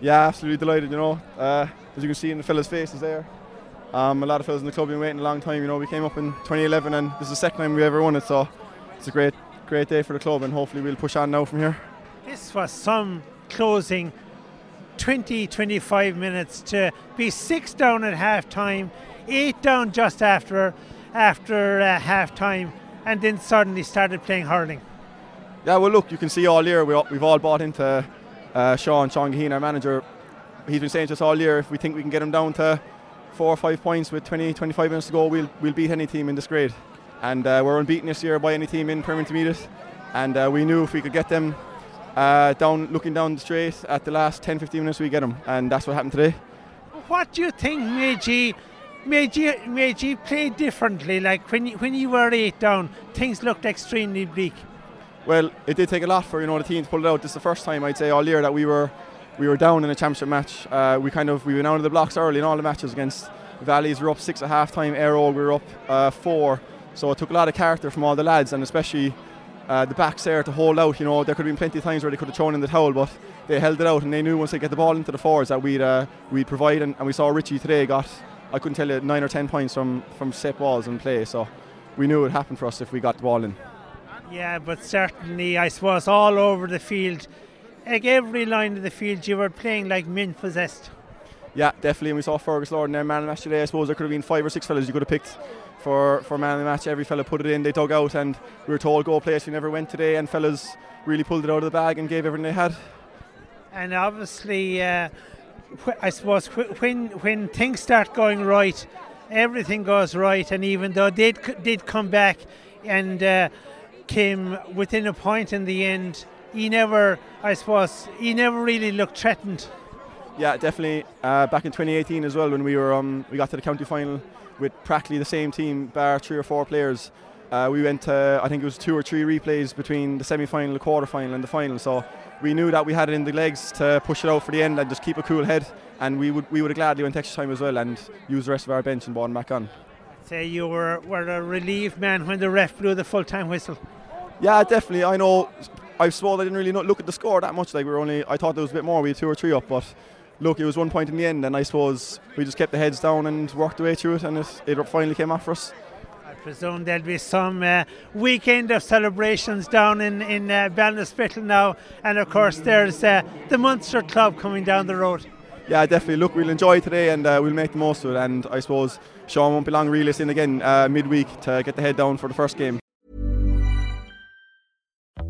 Yeah, absolutely delighted, you know. Uh, as you can see in the fellas' faces there. Um, a lot of fellas in the club have been waiting a long time, you know. We came up in 2011 and this is the second time we ever won it, so it's a great, great day for the club and hopefully we'll push on now from here. This was some closing 20 25 minutes to be six down at half time, eight down just after after uh, half time, and then suddenly started playing hurling. Yeah, well, look, you can see all year we, we've all bought into uh, Sean, Sean Gaheen, our manager. He's been saying to us all year if we think we can get him down to four or five points with 20, 25 minutes to go, we'll, we'll beat any team in this grade. And uh, we're unbeaten this year by any team in Premier Intermediate. And uh, we knew if we could get them uh, down, looking down the straight at the last 10, 15 minutes, we get them. And that's what happened today. What do you think made you made you made you play differently? Like when you, when you were eight down, things looked extremely bleak. Well, it did take a lot for you know the team to pull it out. This is the first time I'd say all year that we were we were down in a championship match. Uh, we kind of we went out of the blocks early in all the matches against Valleys. We were up six at half time. Arrow we were up uh, four. So it took a lot of character from all the lads and especially uh, the backs there to hold out. You know there could have been plenty of times where they could have thrown in the towel, but they held it out and they knew once they get the ball into the forwards that we'd uh, we'd provide. And, and we saw Richie today got I couldn't tell you nine or ten points from from set balls in play. So we knew it would happen for us if we got the ball in. Yeah, but certainly, I suppose all over the field, like every line of the field, you were playing like men possessed. Yeah, definitely. And we saw Fergus Lord in their man of the match today. I suppose there could have been five or six fellas you could have picked for, for man of the match. Every fella put it in, they dug out, and we were told go place we never went today. And fellas really pulled it out of the bag and gave everything they had. And obviously, uh, I suppose wh- when when things start going right, everything goes right. And even though they did come back and uh, came within a point in the end, he never, I suppose, he never really looked threatened. Yeah, definitely. Uh, back in 2018 as well, when we were um, we got to the county final with practically the same team, bar three or four players. Uh, we went to I think it was two or three replays between the semi-final, the quarter-final, and the final. So we knew that we had it in the legs to push it out for the end and just keep a cool head. And we would we would have gladly went extra time as well and used the rest of our bench and brought them back on. Say you were, were a relieved man when the ref blew the full time whistle. Yeah, definitely. I know. I suppose I didn't really look at the score that much. Like we were only, I thought there was a bit more. We had two or three up, but look, it was one point in the end, and I suppose we just kept the heads down and worked the way through it, and it, it finally came off for us. I presume there'll be some uh, weekend of celebrations down in in uh, now, and of course there's uh, the Munster Club coming down the road. Yeah, definitely. Look, we'll enjoy today and uh, we'll make the most of it. And I suppose Sean won't be long us again uh, midweek to get the head down for the first game.